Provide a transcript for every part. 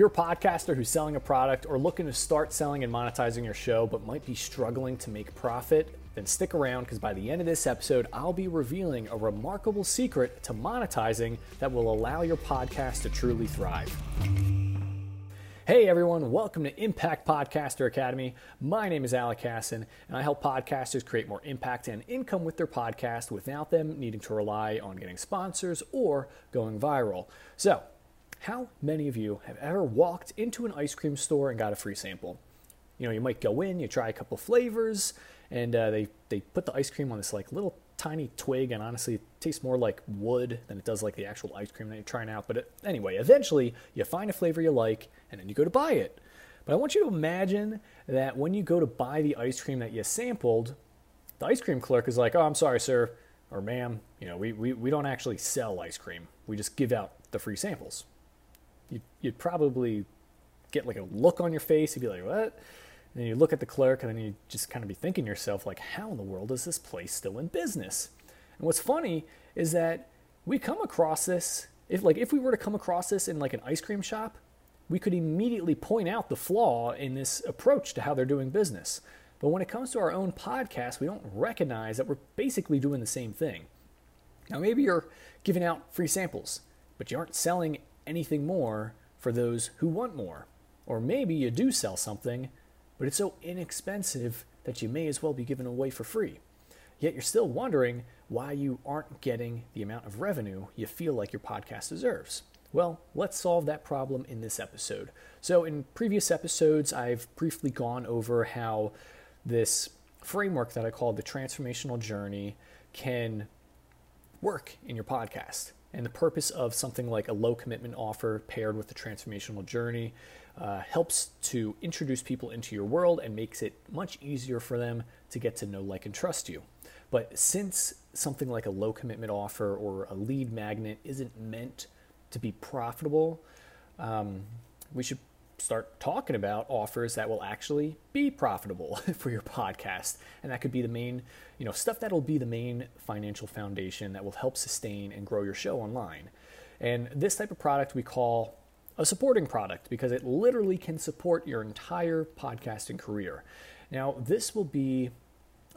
you're a podcaster who's selling a product or looking to start selling and monetizing your show but might be struggling to make profit, then stick around because by the end of this episode, I'll be revealing a remarkable secret to monetizing that will allow your podcast to truly thrive. Hey everyone, welcome to Impact Podcaster Academy. My name is Alec Casson, and I help podcasters create more impact and income with their podcast without them needing to rely on getting sponsors or going viral. So, how many of you have ever walked into an ice cream store and got a free sample? You know, you might go in, you try a couple flavors, and uh, they they put the ice cream on this like little tiny twig, and honestly, it tastes more like wood than it does like the actual ice cream that you're trying out. But it, anyway, eventually you find a flavor you like, and then you go to buy it. But I want you to imagine that when you go to buy the ice cream that you sampled, the ice cream clerk is like, "Oh, I'm sorry, sir." Or, ma'am, you know, we, we, we don't actually sell ice cream. We just give out the free samples you'd, you'd probably get like a look on your face. You'd be like, what? And you look at the clerk, and then you just kind of be thinking to yourself, like, how in the world is this place still in business? And what's funny is that we come across this, if like if we were to come across this in like an ice cream shop, we could immediately point out the flaw in this approach to how they're doing business. But when it comes to our own podcast, we don't recognize that we're basically doing the same thing. Now, maybe you're giving out free samples, but you aren't selling anything more for those who want more. Or maybe you do sell something, but it's so inexpensive that you may as well be given away for free. Yet you're still wondering why you aren't getting the amount of revenue you feel like your podcast deserves. Well, let's solve that problem in this episode. So, in previous episodes, I've briefly gone over how this framework that I call the transformational journey can work in your podcast. And the purpose of something like a low commitment offer paired with a transformational journey uh, helps to introduce people into your world and makes it much easier for them to get to know, like, and trust you. But since something like a low commitment offer or a lead magnet isn't meant to be profitable, um, we should start talking about offers that will actually be profitable for your podcast. And that could be the main, you know, stuff that'll be the main financial foundation that will help sustain and grow your show online. And this type of product we call a supporting product because it literally can support your entire podcasting career. Now, this will be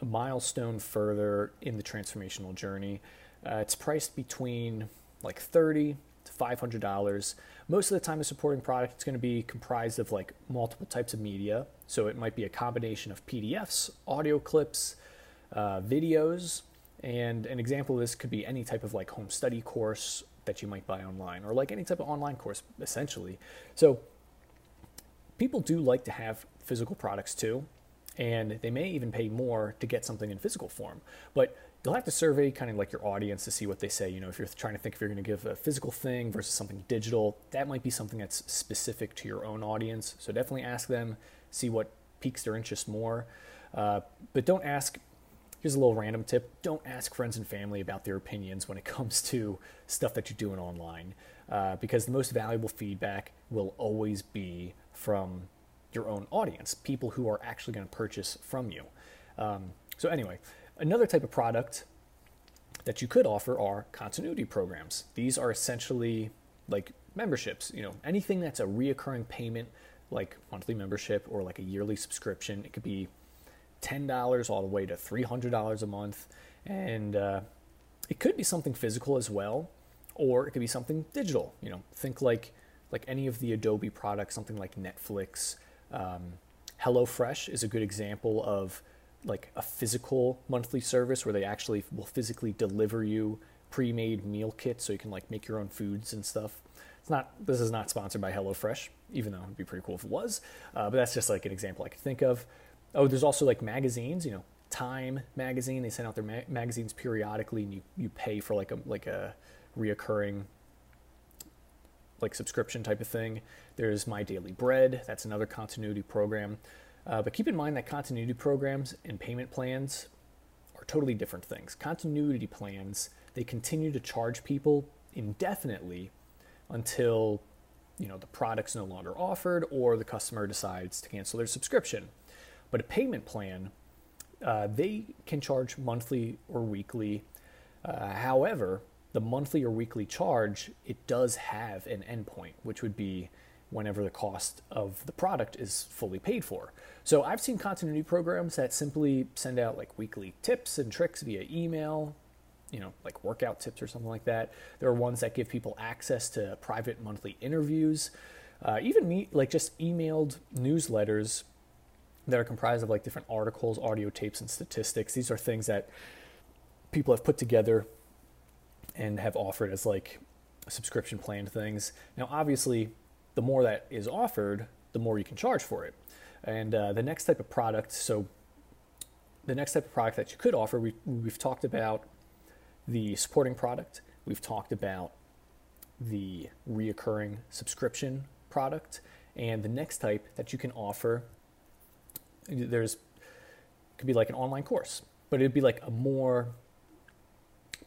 a milestone further in the transformational journey. Uh, it's priced between like 30 to $500. Most of the time, a supporting product is going to be comprised of like multiple types of media. So it might be a combination of PDFs, audio clips, uh, videos, and an example of this could be any type of like home study course that you might buy online or like any type of online course essentially. So people do like to have physical products too, and they may even pay more to get something in physical form. But you'll have to survey kind of like your audience to see what they say. You know, if you're trying to think if you're going to give a physical thing versus something digital, that might be something that's specific to your own audience. So definitely ask them, see what piques their interest more. Uh, but don't ask. Here's a little random tip: don't ask friends and family about their opinions when it comes to stuff that you're doing online, uh, because the most valuable feedback will always be from your own audience, people who are actually going to purchase from you. Um, so anyway, Another type of product that you could offer are continuity programs. These are essentially like memberships, you know, anything that's a reoccurring payment like monthly membership or like a yearly subscription. It could be $10 all the way to $300 a month. And uh, it could be something physical as well, or it could be something digital. You know, think like like any of the Adobe products, something like Netflix. Um, HelloFresh is a good example of like a physical monthly service where they actually will physically deliver you pre-made meal kits so you can like make your own foods and stuff. It's not. This is not sponsored by HelloFresh, even though it'd be pretty cool if it was. Uh, but that's just like an example I could think of. Oh, there's also like magazines. You know, Time magazine. They send out their ma- magazines periodically, and you, you pay for like a like a reoccurring like subscription type of thing. There's My Daily Bread. That's another continuity program. Uh, but keep in mind that continuity programs and payment plans are totally different things. Continuity plans, they continue to charge people indefinitely until you know the product's no longer offered or the customer decides to cancel their subscription. But a payment plan, uh, they can charge monthly or weekly. Uh, however, the monthly or weekly charge it does have an endpoint, which would be whenever the cost of the product is fully paid for. So I've seen continuity programs that simply send out like weekly tips and tricks via email, you know, like workout tips or something like that. There are ones that give people access to private monthly interviews, uh, even me, like just emailed newsletters that are comprised of like different articles, audio tapes, and statistics. These are things that people have put together and have offered as like subscription plan things. Now, obviously, the more that is offered, the more you can charge for it. And uh, the next type of product, so the next type of product that you could offer, we, we've talked about the supporting product, we've talked about the reoccurring subscription product, and the next type that you can offer, there's could be like an online course, but it'd be like a more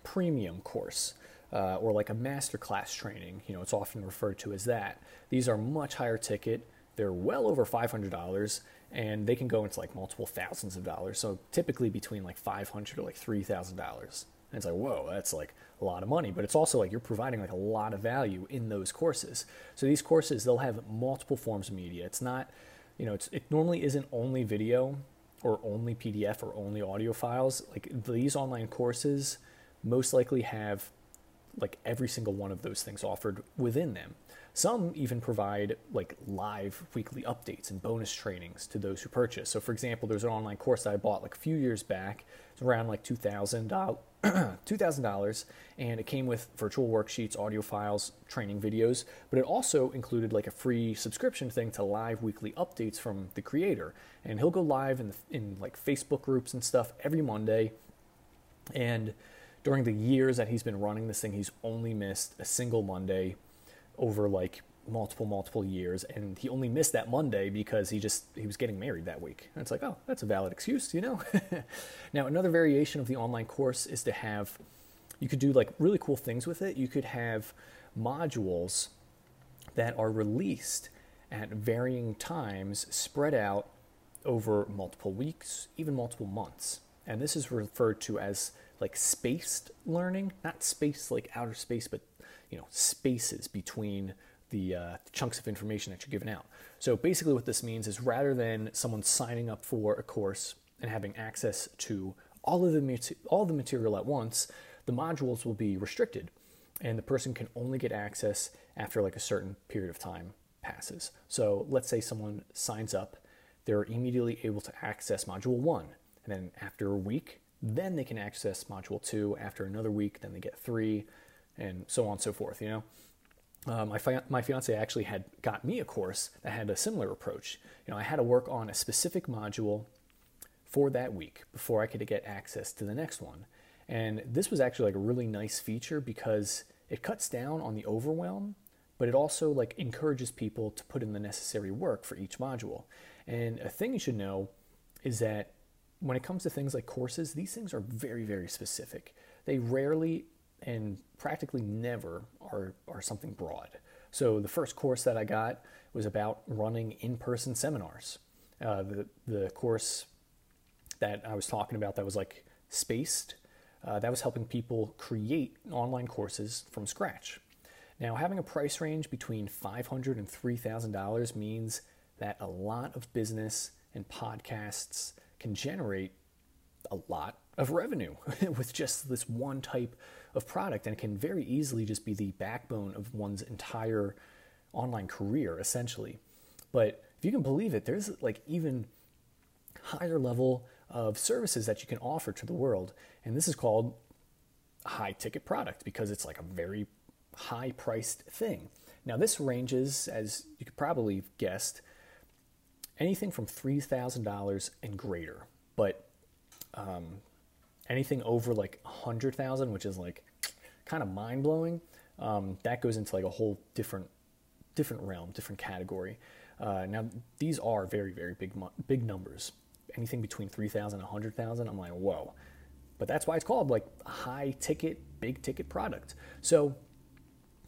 premium course. Uh, or like a master class training, you know, it's often referred to as that. These are much higher ticket. They're well over $500 and they can go into like multiple thousands of dollars. So typically between like 500 or like $3,000. And it's like, whoa, that's like a lot of money. But it's also like you're providing like a lot of value in those courses. So these courses, they'll have multiple forms of media. It's not, you know, it's, it normally isn't only video or only PDF or only audio files. Like these online courses most likely have like every single one of those things offered within them. Some even provide like live weekly updates and bonus trainings to those who purchase. So, for example, there's an online course that I bought like a few years back. It's around like two thousand $2,000 and it came with virtual worksheets, audio files, training videos, but it also included like a free subscription thing to live weekly updates from the creator. And he'll go live in, the, in like Facebook groups and stuff every Monday. And during the years that he's been running this thing, he's only missed a single Monday over like multiple multiple years. And he only missed that monday because he just he was getting married that week. And it's like oh that's a valid excuse you know? Now another variation of the online course is to have you could do like really cool things with it. You could have modules that are released at varying times spread out over multiple weeks even multiple months. And this is referred to as like spaced learning not space like outer space but you know spaces between the uh, chunks of information that you're giving out. So basically, what this means is rather than someone signing up for a course and having access to all of the all the material at once, the modules will be restricted, and the person can only get access after like a certain period of time passes. So let's say someone signs up, they're immediately able to access module one, and then after a week, then they can access module two. After another week, then they get three, and so on and so forth. You know. Uh, my, fi- my fiance actually had got me a course that had a similar approach. You know, I had to work on a specific module for that week before I could get access to the next one. And this was actually like a really nice feature because it cuts down on the overwhelm, but it also like encourages people to put in the necessary work for each module. And a thing you should know is that when it comes to things like courses, these things are very, very specific. They rarely and practically never are, are something broad. So the first course that I got was about running in-person seminars. Uh, the, the course that I was talking about that was like spaced, uh, that was helping people create online courses from scratch. Now, having a price range between $500 and $3,000 means that a lot of business and podcasts can generate a lot of revenue with just this one type of product. And can very easily just be the backbone of one's entire online career, essentially. But if you can believe it, there's like even higher level of services that you can offer to the world. And this is called high ticket product because it's like a very high priced thing. Now, this ranges, as you could probably guessed, anything from $3,000 and greater. But um, anything over like 100,000, which is like kind of mind blowing, um, that goes into like a whole different different realm, different category. Uh, now these are very very big big numbers. Anything between 3,000 and 100,000, I'm like whoa. But that's why it's called like high ticket, big ticket product. So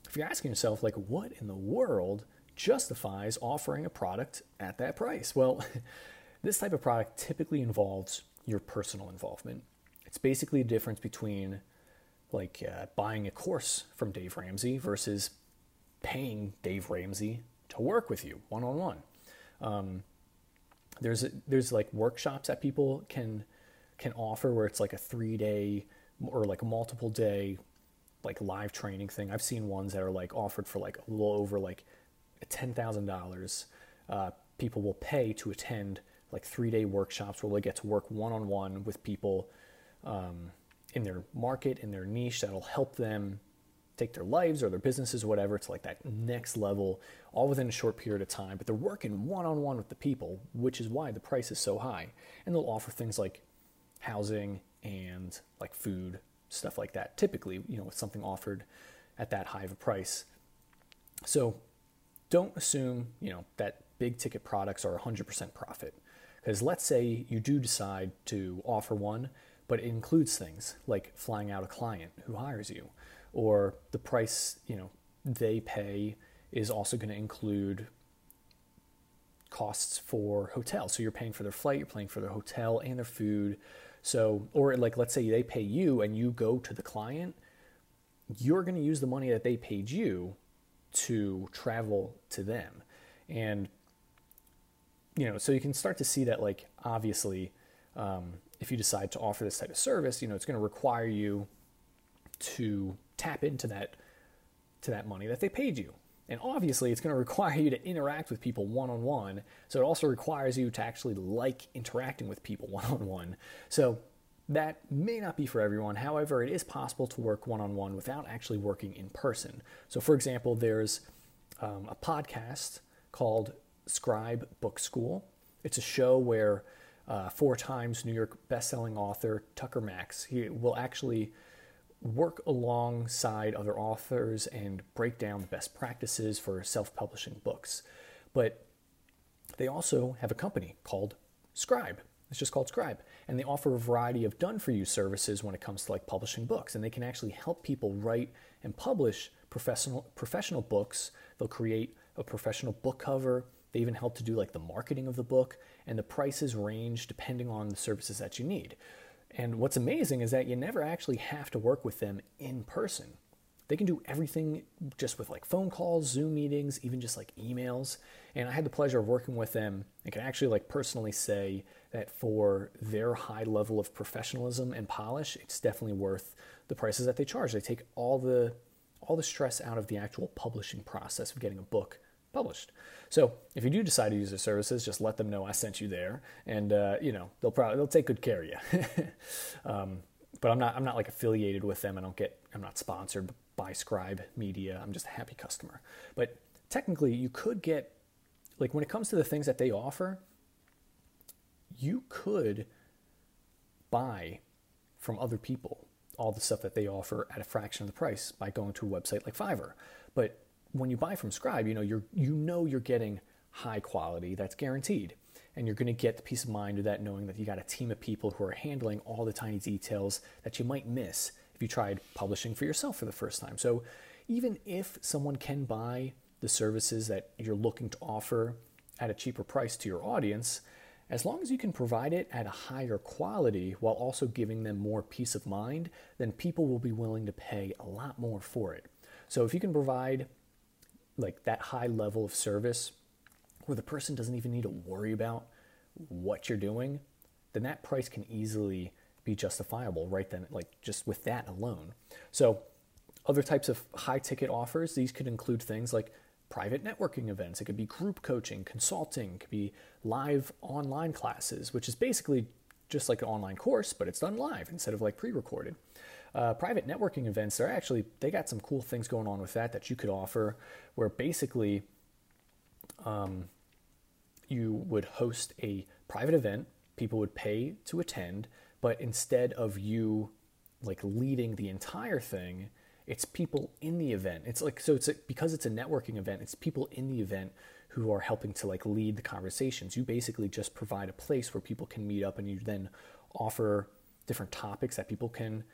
if you're asking yourself like what in the world justifies offering a product at that price? Well, this type of product typically involves your personal involvement. It's basically the difference between like uh, buying a course from Dave Ramsey versus paying Dave Ramsey to work with you one on one. There's there's like workshops that people can can offer where it's like a three day or like multiple day like live training thing. I've seen ones that are like offered for like a little over like ten thousand uh, dollars. People will pay to attend like three day workshops where they get to work one on one with people um, in their market, in their niche that'll help them take their lives or their businesses or whatever to like that next level, all within a short period of time. But they're working one on one with the people, which is why the price is so high. And they'll offer things like housing and like food, stuff like that. Typically, you know, with something offered at that high of a price. So don't assume, you know, that big ticket products are 100% profit. Because let's say you do decide to offer one, but it includes things like flying out a client who hires you, or the price you know they pay is also going to include costs for hotel So you're paying for their flight, you're paying for their hotel and their food. So, or like let's say they pay you and you go to the client, you're going to use the money that they paid you to travel to them. And you know, so you can start to see that, like, obviously, um, if you decide to offer this type of service, you know, it's going to require you to tap into that to that money that they paid you. And obviously, it's going to require you to interact with people one on one. So it also requires you to actually like interacting with people one on one. So that may not be for everyone. However, it is possible to work one on one without actually working in person. So, for example, there's um, a podcast called Scribe Book School. It's a show where uh, four times New York bestselling author Tucker Max he will actually work alongside other authors and break down the best practices for self-publishing books. But they also have a company called Scribe. It's just called Scribe, and they offer a variety of done-for-you services when it comes to like publishing books, and they can actually help people write and publish professional professional books. They'll create a professional book cover they even help to do like the marketing of the book, and the prices range depending on the services that you need. And what's amazing is that you never actually have to work with them in person. They can do everything just with like phone calls, Zoom meetings, even just like emails. And I had the pleasure of working with them and can actually like personally say that for their high level of professionalism and polish, it's definitely worth the prices that they charge. They take all the all the stress out of the actual publishing process of getting a book published. So if you do decide to use their services, just let them know I sent you there, and uh, you know they'll probably they'll take good care of you. um, but I'm not I'm not like affiliated with them. I don't get I'm not sponsored by Scribe Media. I'm just a happy customer. But technically, you could get like when it comes to the things that they offer, you could buy from other people all the stuff that they offer at a fraction of the price by going to a website like Fiverr. But when you buy from Scribe, you know you're you know you're getting high quality that's guaranteed, and you're going to get the peace of mind of that knowing that you got a team of people who are handling all the tiny details that you might miss if you tried publishing for yourself for the first time. So even if someone can buy the services that you're looking to offer at a cheaper price to your audience, as long as you can provide it at a higher quality while also giving them more peace of mind, then people will be willing to pay a lot more for it. So if you can provide like that high level of service where the person doesn't even need to worry about what you're doing, then that price can easily be justifiable right then, like just with that alone. So, other types of high ticket offers, these could include things like private networking events. It could be group coaching, consulting, it could be live online classes, which is basically just like an online course, but it's done live instead of like pre recorded. Uh, private networking events, they're actually, they got some cool things going on with that that you could offer where basically um, you would host a private event, people would pay to attend, but instead of you like leading the entire thing, it's people in the event. It's like so it's a, because it's a networking event, it's people in the event who are helping to like lead the conversations. You basically just provide a place where people can meet up and you then offer different topics that people can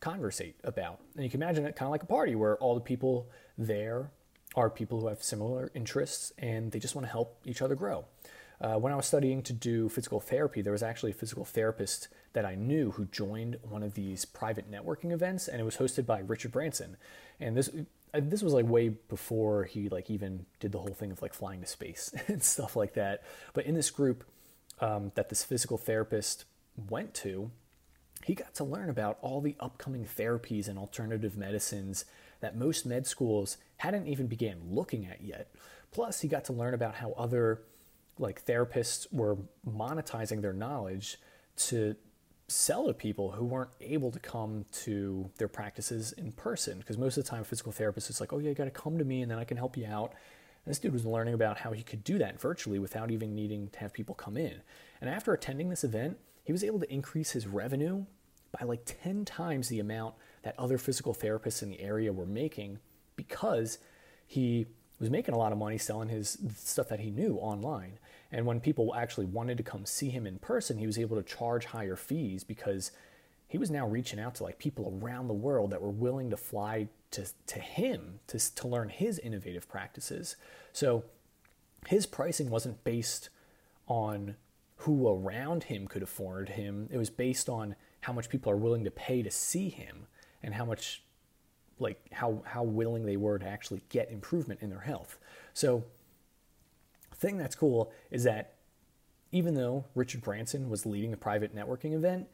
conversate about. And you can imagine it kind of like a party where all the people there are people who have similar interests and they just want to help each other grow. Uh, when I was studying to do physical therapy, there was actually a physical therapist that I knew who joined one of these private networking events, and it was hosted by Richard Branson. And this, this was like way before he like even did the whole thing of like flying to space and stuff like that. But in this group um, that this physical therapist went to, he got to learn about all the upcoming therapies and alternative medicines that most med schools hadn't even began looking at yet. Plus, he got to learn about how other like therapists were monetizing their knowledge to sell to people who weren't able to come to their practices in person. Because most of the time, physical therapists is like, oh yeah, you got to come to me and then I can help you out. And this dude was learning about how he could do that virtually without even needing to have people come in. And after attending this event, he was able to increase his revenue by like 10 times the amount that other physical therapists in the area were making because he was making a lot of money selling his stuff that he knew online. And when people actually wanted to come see him in person, he was able to charge higher fees because he was now reaching out to like people around the world that were willing to fly to, to him to, to learn his innovative practices. So his pricing wasn't based on who around him could afford him. It was based on how much people are willing to pay to see him and how much like how how willing they were to actually get improvement in their health. So thing that's cool is that even though Richard Branson was leading a private networking event,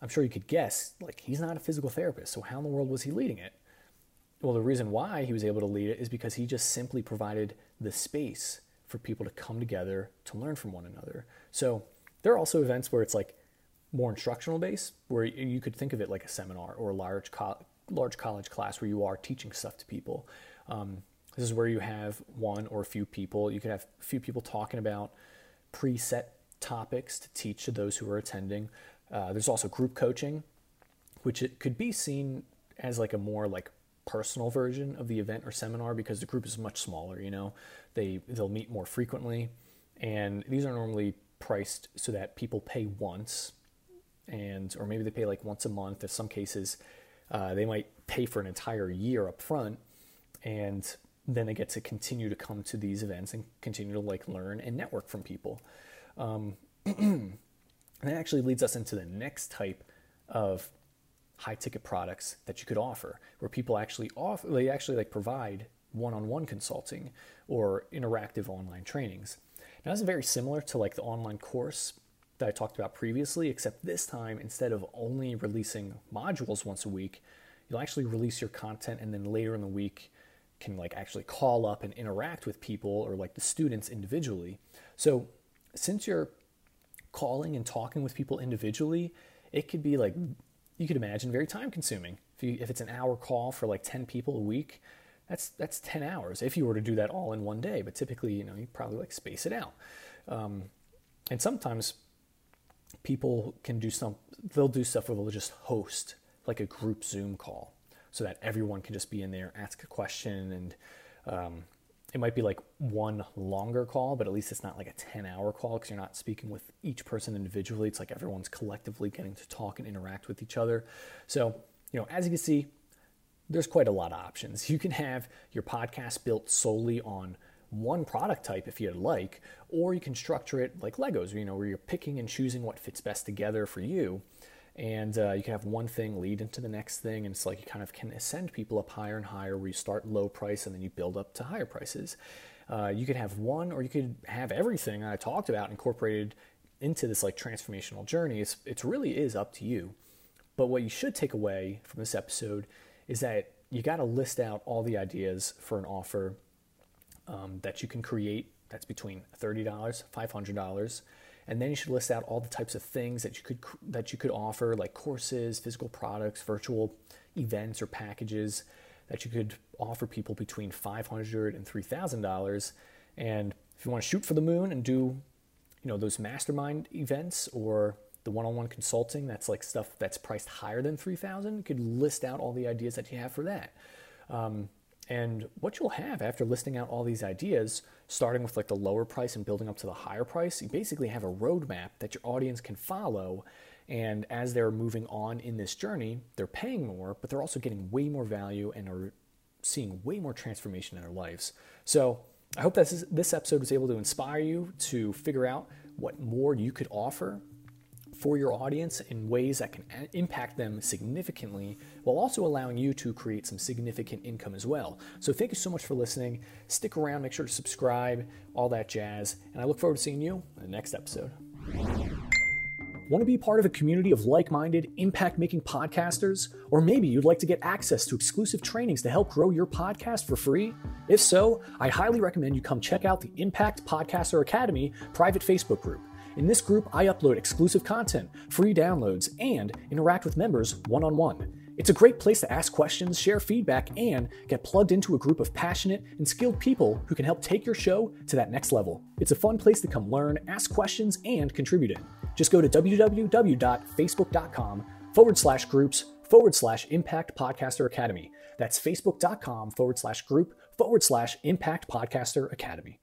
I'm sure you could guess like he's not a physical therapist. So how in the world was he leading it? Well, the reason why he was able to lead it is because he just simply provided the space for people to come together to learn from one another. So there are also events where it's like more instructional based, where you could think of it like a seminar or a large co- large college class where you are teaching stuff to people. Um, this is where you have one or a few people. You could have a few people talking about preset topics to teach to those who are attending. Uh, there's also group coaching, which it could be seen as like a more like personal version of the event or seminar because the group is much smaller. You know, they they'll meet more frequently, and these are normally priced so that people pay once, and or maybe they pay like once a month. In some cases, uh, they might pay for an entire year up front, and then they get to continue to come to these events and continue to like learn and network from people. Um, and that actually leads us into the next type of high ticket products that you could offer, where people actually offer they actually like provide one-on-one consulting or interactive online trainings. Now, this is very similar to like the online course that I talked about previously, except this time instead of only releasing modules once a week, you'll actually release your content and then later in the week can like actually call up and interact with people or like the students individually. So since you're calling and talking with people individually, it could be like you could imagine very time consuming. If you if it's an hour call for like 10 people a week, that's that's 10 hours if you were to do that all in one day, but typically, you know, you probably like space it out. Um, and sometimes people can do some they'll do stuff where they'll just host like a group zoom call so that everyone can just be in there ask a question and um, it might be like one longer call but at least it's not like a 10 hour call because you're not speaking with each person individually. It's like everyone's collectively getting to talk and interact with each other. So you know as you can see there's quite a lot of options. You can have your podcast built solely on one product type if you'd like, or you can structure it like Legos, you know, where you're picking and choosing what fits best together for you. And uh, you can have one thing lead into the next thing, and it's like you kind of can ascend people up higher and higher, where you start low price and then you build up to higher prices. Uh, you could have one, or you could have everything I talked about incorporated into this like transformational journey. It's, it really is up to you. But what you should take away from this episode is that you got to list out all the ideas for an offer um, that you can create that's between $30 $500 and then you should list out all the types of things that you could that you could offer like courses physical products virtual events or packages that you could offer people between $500 and $3000 and if you want to shoot for the moon and do you know those mastermind events or the one-on-one consulting that's like stuff that's priced higher than 3000 you could list out all the ideas that you have for that. Um, and what you'll have after listing out all these ideas, starting with like the lower price and building up to the higher price, you basically have a roadmap that your audience can follow. And as they're moving on in this journey, they're paying more, but they're also getting way more value and are seeing way more transformation in their lives. So I hope that this episode was able to inspire you to figure out what more you could offer for your audience in ways that can uh, impact them significantly while also allowing you to create some significant income as well. So thank you so much for listening. Stick around, make sure to subscribe, all that jazz, and I look forward to seeing you in the next episode. Want to be part of a community of like minded, impact making podcasters? Or maybe you'd like to get access to exclusive trainings to help grow your podcast for free? If so, I highly recommend you come check out the Impact Podcaster Academy private Facebook group. In this group, I upload exclusive content, free downloads, and interact with members one on one. It's a great place to ask questions, share feedback, and get plugged into a group of passionate and skilled people who can help take your show to that next level. It's a fun place to come learn, ask questions, and contribute in. Just go to www.facebook.com forward slash groups forward slash impact podcaster academy. That's facebook.com forward slash group forward slash impact podcaster academy.